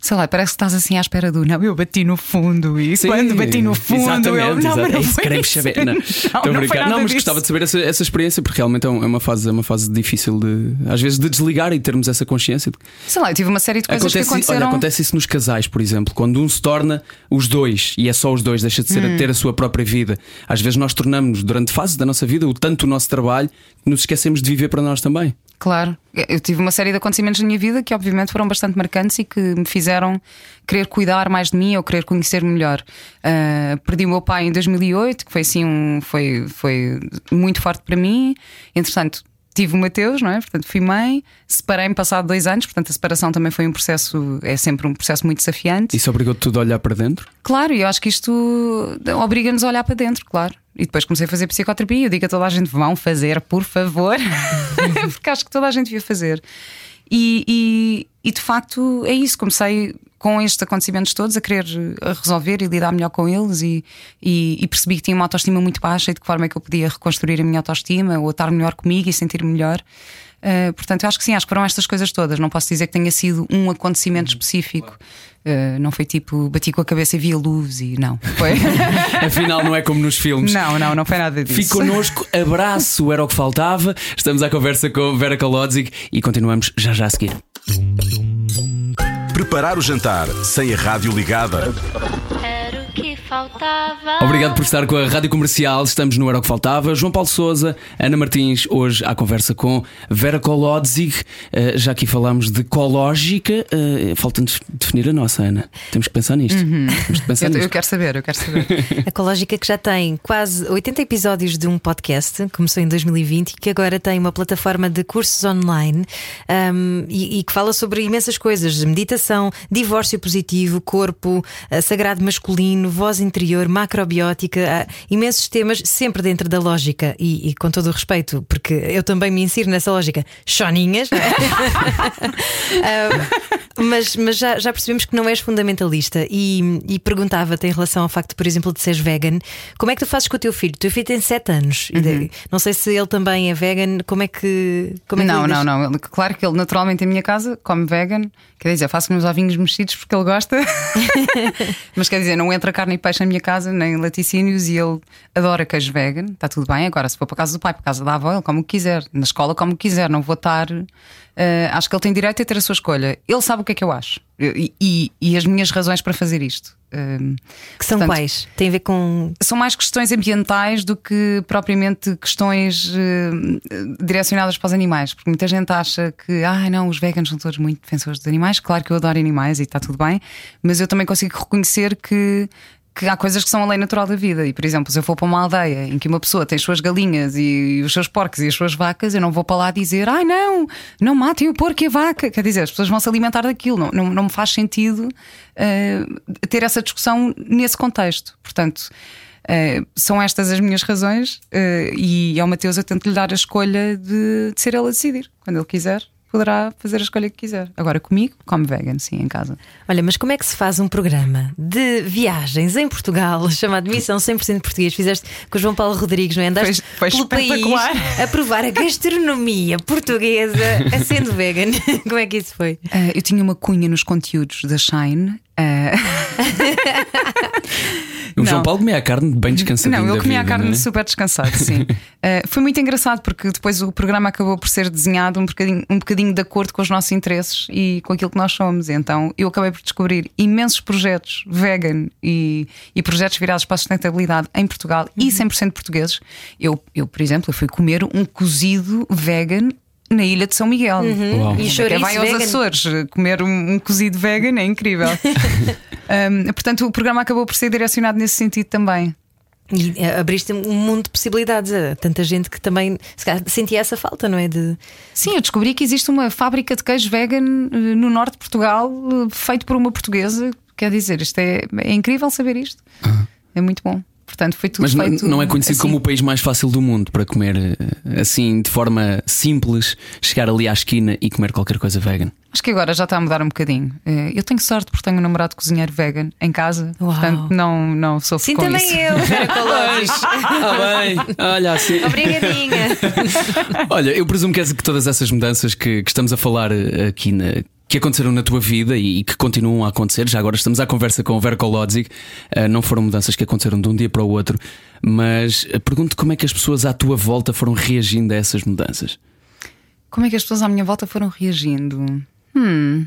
Sei lá, parece que estás assim à espera do não, eu bati no fundo e Sim, quando bati no fundo exatamente, eu não, exato. mas não É isso, queremos saber. Não, Não, não Não, mas disso. gostava de saber essa, essa experiência porque realmente é é uma fase, é uma fase difícil de às vezes de desligar e termos essa consciência. que Sei lá, eu tive uma série de coisas que Acontece, olha, aconteceram. acontece isso nos casais, por exemplo, quando um se torna os dois e é só os dois, deixa de ser a ter a sua própria vida. Às vezes nós tornamos, durante fases da nossa vida, o tanto o nosso trabalho que nos esquecemos de viver para nós também. Claro, eu tive uma série de acontecimentos na minha vida que, obviamente, foram bastante marcantes e que me fizeram querer cuidar mais de mim ou querer conhecer-me melhor. Ah, perdi o meu pai em 2008, que foi assim um, foi, foi muito forte para mim. Entretanto, tive o Mateus, não é? Portanto, fui mãe, separei-me passado dois anos, portanto, a separação também foi um processo, é sempre um processo muito desafiante. Isso obrigou tudo a olhar para dentro. Claro, e eu acho que isto obriga-nos a olhar para dentro, claro. E depois comecei a fazer psicoterapia. Eu digo a toda a gente: vão fazer, por favor, porque acho que toda a gente devia fazer. E, e- e, de facto é isso. Comecei com estes acontecimentos todos a querer resolver e lidar melhor com eles. E, e- e percebi que tinha uma autoestima muito baixa e de que forma é que eu podia reconstruir a minha autoestima ou estar melhor comigo e sentir-me melhor. Uh, portanto, eu acho que sim, acho que foram estas coisas todas. Não posso dizer que tenha sido um acontecimento específico. Uh, não foi tipo bati com a cabeça e vi a luz e não. Foi. Afinal, não é como nos filmes. não, não, não foi nada disso. Fique connosco, abraço, era o que faltava. Estamos à conversa com Vera Kalodzig e continuamos já já a seguir. Preparar o jantar sem a rádio ligada. Era o que faltava. Obrigado por estar com a Rádio Comercial. Estamos no Era o que Faltava. João Paulo Souza, Ana Martins, hoje à conversa com Vera Kolodzig. Uh, já aqui falámos de cológica. Uh, Falta-nos definir a nossa, Ana. Temos que pensar nisto. Temos que pensar Eu, eu nisto. quero saber, eu quero saber. Ecológica que já tem quase 80 episódios de um podcast, começou em 2020 e que agora tem uma plataforma de cursos online um, e, e que fala sobre imensas coisas: meditação, divórcio positivo, corpo, eh, sagrado masculino, voz interior, macrobiótica, imensos temas, sempre dentro da lógica e, e com todo o respeito, porque eu também me insiro nessa lógica, choninhas, não é? Ah, mas mas já, já percebemos que não és fundamentalista e, e perguntava-te em relação ao facto, por exemplo, de seres vegan, como é que tu fazes com o teu filho? O teu filho tem 7 anos, e de- não sei se ele também é vegan, como é que. Como é que não, não, não. Claro que ele naturalmente em minha casa come vegan. Quer dizer, faço uns ovinhos mexidos porque ele gosta. Mas quer dizer, não entra carne e peixe na minha casa, nem laticínios, e ele adora queijo vegan. Está tudo bem. Agora, se for para casa do pai, para casa da avó, ele come o que quiser. Na escola, come o que quiser. Não vou estar. eh, acho que ele tem direito a ter a sua escolha. Ele sabe o que é que eu acho. E, e- e as minhas razões para fazer isto. Eh, Que são portanto, quais? Tem a ver com. são mais questões ambientais do que propriamente questões eh, direcionadas para os animais, porque muita gente acha que, ah, não, os veganos são todos muito defensores dos animais. Claro que eu adoro animais e está tudo bem, mas eu também consigo reconhecer que. Que há coisas que são a lei natural da vida, e por exemplo, se eu for para uma aldeia em que uma pessoa tem as suas galinhas e os seus porcos e as suas vacas, eu não vou para lá dizer, ai não, não matem o porco e a vaca. Quer dizer, as pessoas vão se alimentar daquilo, não, não, não me faz sentido eh, ter essa discussão nesse contexto. Portanto, Uh, são estas as minhas razões uh, e ao Mateus eu tento lhe dar a escolha de, de ser ele a decidir. Quando ele quiser, poderá fazer a escolha que quiser. Agora comigo, come vegan, sim, em casa. Olha, mas como é que se faz um programa de viagens em Portugal chamado Missão 100% Português? Fizeste com o João Paulo Rodrigues, não é? Andaste Foi- foi pelo país a provar a gastronomia portuguesa a sendo vegan. Como é que isso foi? Uh, eu tinha uma cunha nos conteúdos da Shine. Uh, O Não. João Paulo comia a carne bem descansadinho. Não, ele comia a vida, carne não é? super descansado, sim. Uh, foi muito engraçado porque depois o programa acabou por ser desenhado um bocadinho, um bocadinho de acordo com os nossos interesses e com aquilo que nós somos. Então eu acabei por descobrir imensos projetos vegan e, e projetos virados para a sustentabilidade em Portugal e 100% portugueses. Eu, eu, por exemplo, eu fui comer um cozido vegan. Na ilha de São Miguel. Uau. E Quem chouriço vai aos vegan? Açores eh, comer um, um cozido vegan é incrível. Um, portanto, o programa acabou por ser direcionado nesse sentido também. E eh, abriste um mundo de possibilidades a tanta gente que também sentia essa falta, não é? De... Sim, eu descobri que existe uma fábrica de queijo vegan eh, no norte de Portugal, eh, feito por uma portuguesa. Quer dizer, isto é, é incrível saber isto. É muito bom. Portanto, foi tudo Mas não, feito. não é conhecido assim. como o país mais fácil do mundo para comer eh, assim, de forma simples, chegar ali à esquina e comer qualquer coisa vegan. Acho que agora já está a mudar um bocadinho. Eh, Eu tenho sorte porque tenho um namorado cozinheiro vegan em casa. Uau. Portanto, não, não sofro Sim, com também isso. eu. Ah, bem, olha assim. Obrigadinha. Olha, eu presumo que, essa- que todas essas mudanças que, que estamos a falar eh, aqui na- que aconteceram na tua vida e, que continuam a acontecer. Já agora estamos à conversa com o Verko Lodzic. Uh, não foram mudanças que aconteceram de um dia para o outro, mas pergunto como é que as pessoas à tua volta foram reagindo a essas mudanças. Como é que as pessoas à minha volta foram reagindo? Hum.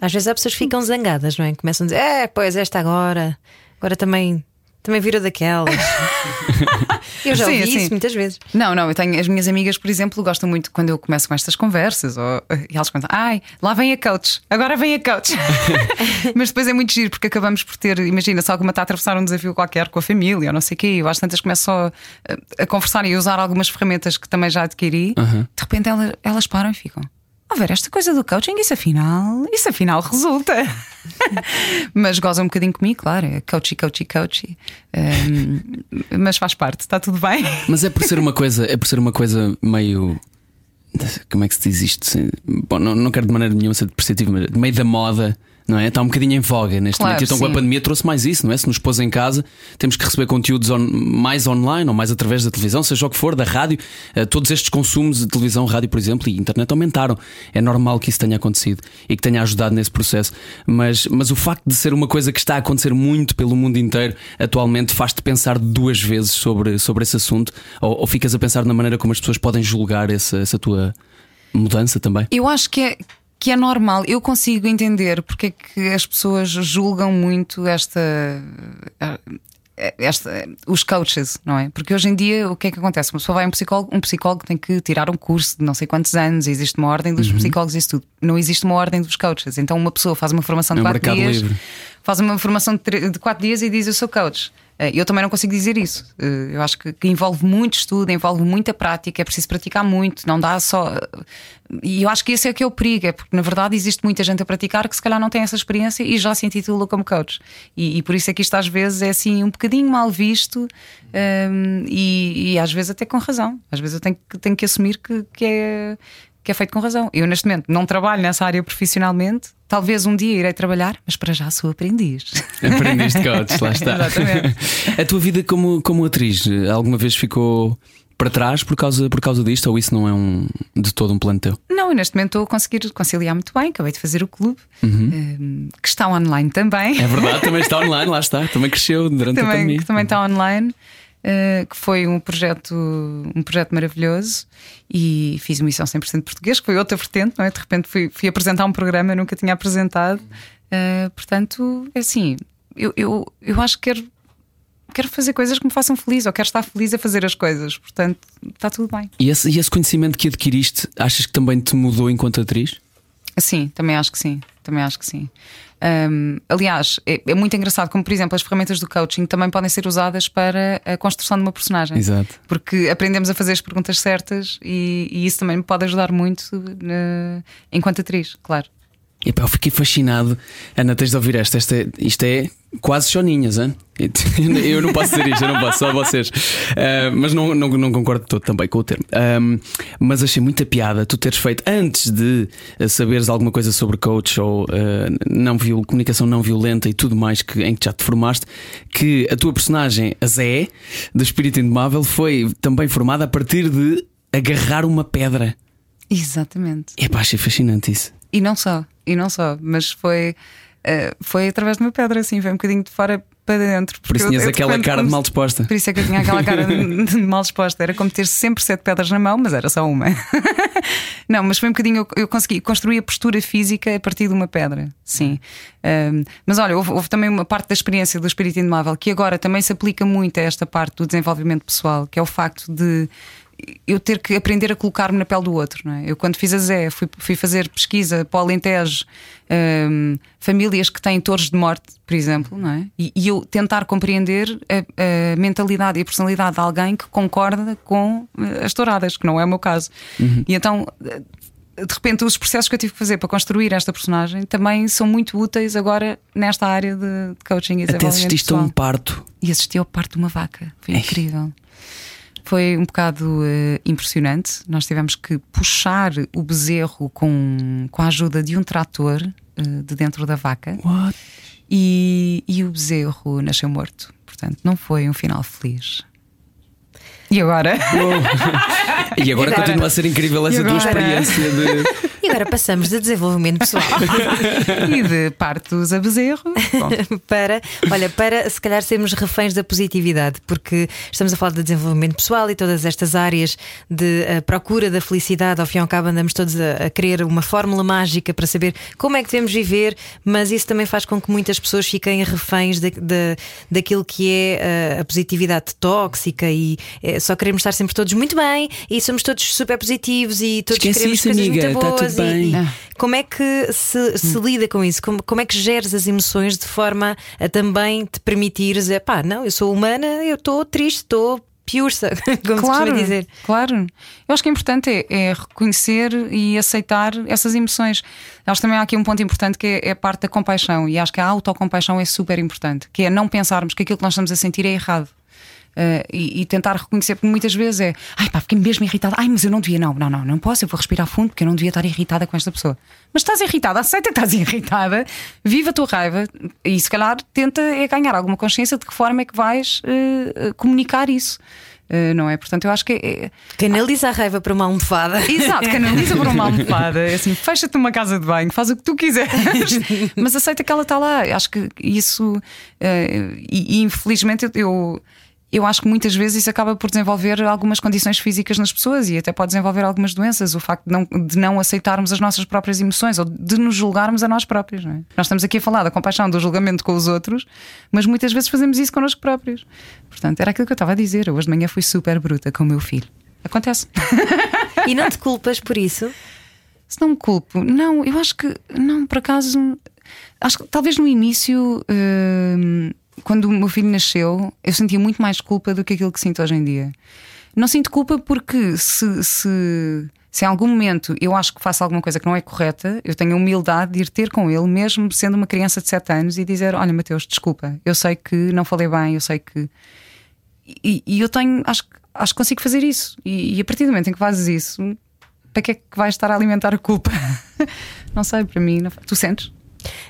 Às vezes as pessoas ficam zangadas, não é? Começam a dizer, é, pois, esta agora, agora também também virou daquelas. eu já ouvi sim, isso muitas vezes. Não, não, eu tenho as minhas amigas, por exemplo, gostam muito quando eu começo com estas conversas, ou, e elas contam, ai, lá vem a coach, agora vem a coach. Mas depois é muito giro, porque acabamos por ter, imagina, se alguma está a atravessar um desafio qualquer com a família, ou não sei o quê, eu às tantas começo só a, a conversar e a usar algumas ferramentas que também já adquiri, uhum. de repente elas, elas param e ficam. A ver, esta coisa do coaching, isso afinal, isso afinal resulta. mas goza um bocadinho comigo, claro, é coachy, coachy, coachy. Um, mas faz parte, está tudo bem. Mas é por ser uma coisa, é por ser uma coisa meio. Como é que se diz isto? Bom, não, não quero de maneira nenhuma ser depreciativo, mas meio da moda não é? Está um bocadinho em voga neste claro, momento. Então, sim. com a pandemia trouxe mais isso, não é? Se nos pôs em casa, temos que receber conteúdos on, mais online ou mais através da televisão, seja o que for, da rádio. Uh, todos estes consumos de televisão, rádio, por exemplo, e internet aumentaram. É normal que isso tenha acontecido e que tenha ajudado nesse processo. Mas, mas o facto de ser uma coisa que está a acontecer muito pelo mundo inteiro atualmente faz-te pensar duas vezes sobre, sobre esse assunto ou, ou ficas a pensar na maneira como as pessoas podem julgar essa, essa tua mudança também? Eu acho que é que é normal. Eu consigo entender porque é que as pessoas julgam muito esta. Esta, os coaches, não é? Porque hoje em dia o que é que acontece? Uma pessoa vai a um psicólogo, um psicólogo tem que tirar um curso de não sei quantos anos, existe uma ordem dos uhum. psicólogos e isso tudo. Não existe uma ordem dos coaches. Então uma pessoa faz uma formação de 4 é um dias, livre. faz uma formação de 4 dias e diz eu sou coach. Eh, eu também não consigo dizer isso. Eh, eu acho que, envolve muito estudo, envolve muita prática, é preciso praticar muito, não dá só. Eh, e eu acho que esse é que é o perigo, é porque na verdade existe muita gente a praticar que se calhar não tem essa experiência e já se intitula como coach. E, e por isso é que isto às vezes é assim um bocadinho mal visto um, ehm, e, e, às vezes até com razão. Às vezes eu tenho, tenho que assumir que, que é que é feito com razão. Eu, neste momento, não trabalho nessa área profissionalmente. Talvez um dia irei trabalhar, mas para já sou aprendiz. Aprendiz de coach, lá está. Exatamente. A tua vida como, como atriz, alguma vez ficou para trás por causa, por causa disto ou isso não é um, de todo um plano teu? Não, neste momento estou a conseguir conciliar muito bem. Acabei de fazer o clube, uhum. um, que está online também. É verdade, também está online, lá está. Também cresceu durante também, a pandemia. Também está online. Uh, que foi um projeto, um projeto maravilhoso e fiz uma missão 100% português, que foi outra vertente, não é? De repente fui, fui apresentar um programa eu nunca tinha apresentado. Uh, portanto, é assim, eu, eu, eu acho que quero, quero fazer coisas que me façam feliz, ou quero estar feliz a fazer as coisas, portanto, está tudo bem. E esse, e esse conhecimento que adquiriste, achas que também te mudou enquanto atriz? Sim, também acho que sim. Também acho que sim. Um, aliás, é, é, muito engraçado como, por exemplo, as ferramentas do coaching também podem ser usadas para a construção de uma personagem. Exato. Porque aprendemos a fazer as perguntas certas e, e isso também me pode ajudar muito na, enquanto atriz, claro. E pá, eu fiquei fascinado. Ana, tens de ouvir esta. esta isto é quase choninhas, hein? eu não posso dizer isto, eu não posso, só vocês. Uh, mas não, não, não concordo todo também com o termo. Um, mas achei muita piada tu teres feito, antes de saberes alguma coisa sobre coach ou uh, não comunicação não violenta e tudo mais que, em que já te formaste, que a tua personagem, a Zé, do Espírito Indomável, foi também formada a partir de agarrar uma pedra. Exatamente. É pá, achei fascinante isso. E não só, e não só, mas foi, uh, foi através de uma pedra, assim, foi um bocadinho de fora para dentro. Por isso tinhas eu, aquela cara de mal disposta. Por isso é que eu tinha aquela cara de, de mal disposta. Era como ter sempre sete pedras na mão, mas era só uma. não, mas foi um bocadinho. Eu, eu consegui construir a postura física a partir de uma pedra, sim. Um, mas olha, houve, houve, também uma parte da experiência do espírito indomável que agora também se aplica muito a esta parte do desenvolvimento pessoal, que é o facto de eu ter que aprender a colocar-me na pele do outro. Não é? Eu, quando fiz a Zé, fui, fui fazer pesquisa para o Alentejo, um, famílias que têm torres de morte, por exemplo, não é? e, e eu tentar compreender a, a, mentalidade e a personalidade de alguém que concorda com eh, as touradas, que não é o meu caso. Uhum. E então. De repente, os processos que eu tive que fazer para construir esta personagem também são muito úteis agora nesta área de coaching e Até assististe a um parto. E assisti ao parto de uma vaca. Foi é. incrível. Foi um bocado uh, impressionante. Nós tivemos que puxar o bezerro com, com a ajuda de um trator uh, de dentro da vaca. What? E, e o bezerro nasceu morto. Portanto, não foi um final feliz. E agora? E agora agora? continua a ser incrível essa E tua experiência de. E agora passamos de desenvolvimento pessoal e de partos a bezerro. Para, olha, para se calhar sermos reféns da positividade, porque estamos a falar de desenvolvimento pessoal e todas estas áreas de eh, procura da felicidade, ao fim e ao cabo andamos todos a, a querer uma fórmula mágica para saber como é que devemos viver, mas isso também faz com que muitas pessoas fiquem reféns da, da, daquilo que é eh, a positividade tóxica e só queremos estar sempre todos muito bem e somos todos super positivos e todos Esquece queremos isso, coisas amiga, muito tá boas tudo e- bem. e, Ah. como é que se, se lida com isso? Como, como é que geres as emoções de forma a também te permitires, é pá, não, eu sou humana, eu estou triste, estou piursa, como se claro, costuma dizer. claro. Eu acho que o importante é, é reconhecer e aceitar essas emoções. Acho que também há aqui um ponto importante que é, é a parte da compaixão, e acho que a autocompaixão é super importante, que é não pensarmos que aquilo que nós estamos a sentir é errado. Uh, e, e tentar reconhecer, porque muitas vezes é ai pá, fiquei mesmo irritada, ai, mas eu não devia, não, não, não, não posso, eu vou respirar fundo porque eu não devia estar irritada com esta pessoa. Mas estás irritada, aceita que estás irritada, viva a tua raiva e se calhar tenta é ganhar alguma consciência de que forma é que vais uh, uh, comunicar isso. Uh, não é? Portanto, eu acho que é, Canaliza a raiva para uma almofada. Exato, canaliza para uma almofada. É assim, fecha-te numa casa de banho, faz o que tu quiseres, mas aceita que ela está lá. Acho que isso, eh, e, e infelizmente eu- eu. Eu acho que muitas vezes isso acaba por desenvolver algumas condições físicas nas pessoas e até pode desenvolver algumas doenças. O facto de não, de não aceitarmos as nossas próprias emoções ou de nos julgarmos a nós próprios. Não é? Nós estamos aqui a falar da compaixão, do julgamento com os outros, mas muitas vezes fazemos isso connosco próprios. Portanto, era aquilo que eu estava a dizer. Eu Hoje de manhã fui super bruta com o meu filho. Acontece. E não te culpas por isso? Se não me culpo, não, eu acho que, não, por acaso, acho que talvez no início, hum, quando o meu filho nasceu, eu sentia muito mais culpa do que aquilo que sinto hoje em dia. Não sinto culpa porque se, se, se em algum momento eu acho que faço alguma coisa que não é correta, eu tenho a humildade de ir ter com ele, mesmo sendo uma criança de 7 anos, e dizer: Olha, Mateus, desculpa, eu sei que não falei bem, eu sei que. E, e eu tenho, acho, acho que consigo fazer isso. E, e a partir do momento em que fazes isso, para que é que vais estar a alimentar a culpa? não sei, para mim, não, tu sentes?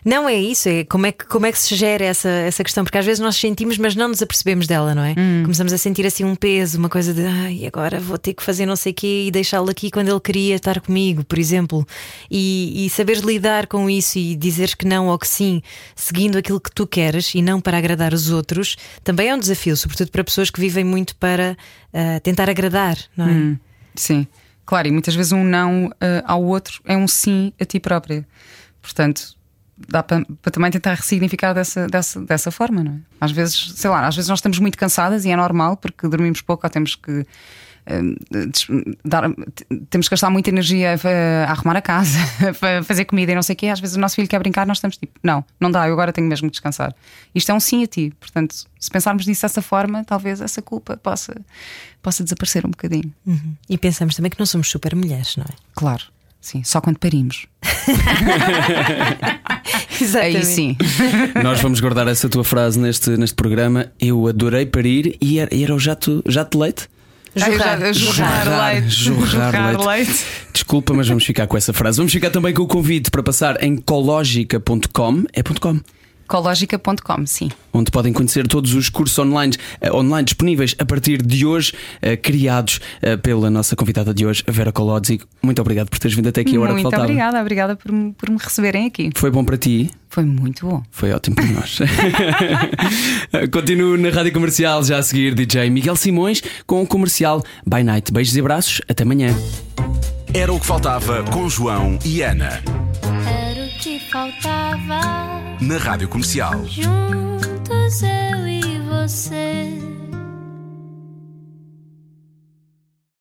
Não é isso, é como é que, como é que se gera essa, essa questão? Porque às vezes nós sentimos, mas não nos apercebemos dela, não é? Começamos a sentir assim um peso, uma coisa de ai, agora vou ter que fazer não sei o quê e deixá-lo aqui quando ele queria estar comigo, por exemplo. E, e saberes lidar com isso e dizeres que não ou que sim, seguindo aquilo que tu queres e não para agradar os outros, também é um desafio, sobretudo para pessoas que vivem muito para ah, tentar agradar, não é? Sim, claro, e muitas vezes um não eh, ao outro é um sim a ti própria. Portanto, dá para, para também tentar ressignificar dessa, dessa, dessa forma, não é? Às vezes, sei lá, às vezes nós estamos muito cansadas e é normal porque dormimos pouco ou temos que. eh, des- dar- temos que gastar muita energia a, a arrumar a casa, a fazer comida e não sei o quê. Às vezes o nosso filho quer brincar, nós estamos tipo, não, não dá, eu agora tenho mesmo que descansar. Isto é um sim a ti. Portanto, se pensarmos nisso dessa forma, talvez essa culpa possa, possa desaparecer um bocadinho. Uhum. E pensamos também que não somos super mulheres, não é? Claro, sim, só quando parimos. Exatamente. Aí sim. Nós vamos guardar essa tua frase neste, neste programa. Eu adorei parir e era, era o jato, jato de leite? Jorrar, Jorrar, jorrar, leite. jorrar leite. Desculpa, mas vamos ficar com essa frase. Vamos ficar também com o convite para passar em cologica.com. É ponto .com. Cologica.com, sim. onde podem conhecer todos os cursos online, eh, online disponíveis a partir de hoje, eh, criados eh, pela nossa convidada de hoje, a Vera Colodzi. Muito obrigado por teres vindo até aqui a hora que Muito faltava. obrigada, obrigada por, me- por me receberem aqui. Foi bom para ti? Foi muito bom. Foi ótimo para nós. Continuo na rádio comercial, já a seguir, DJ Miguel Simões com o comercial By Night. Beijos e abraços, até amanhã. Era o que faltava com João e Ana. Que faltava. Na Rádio Comercial. Juntos eu e você.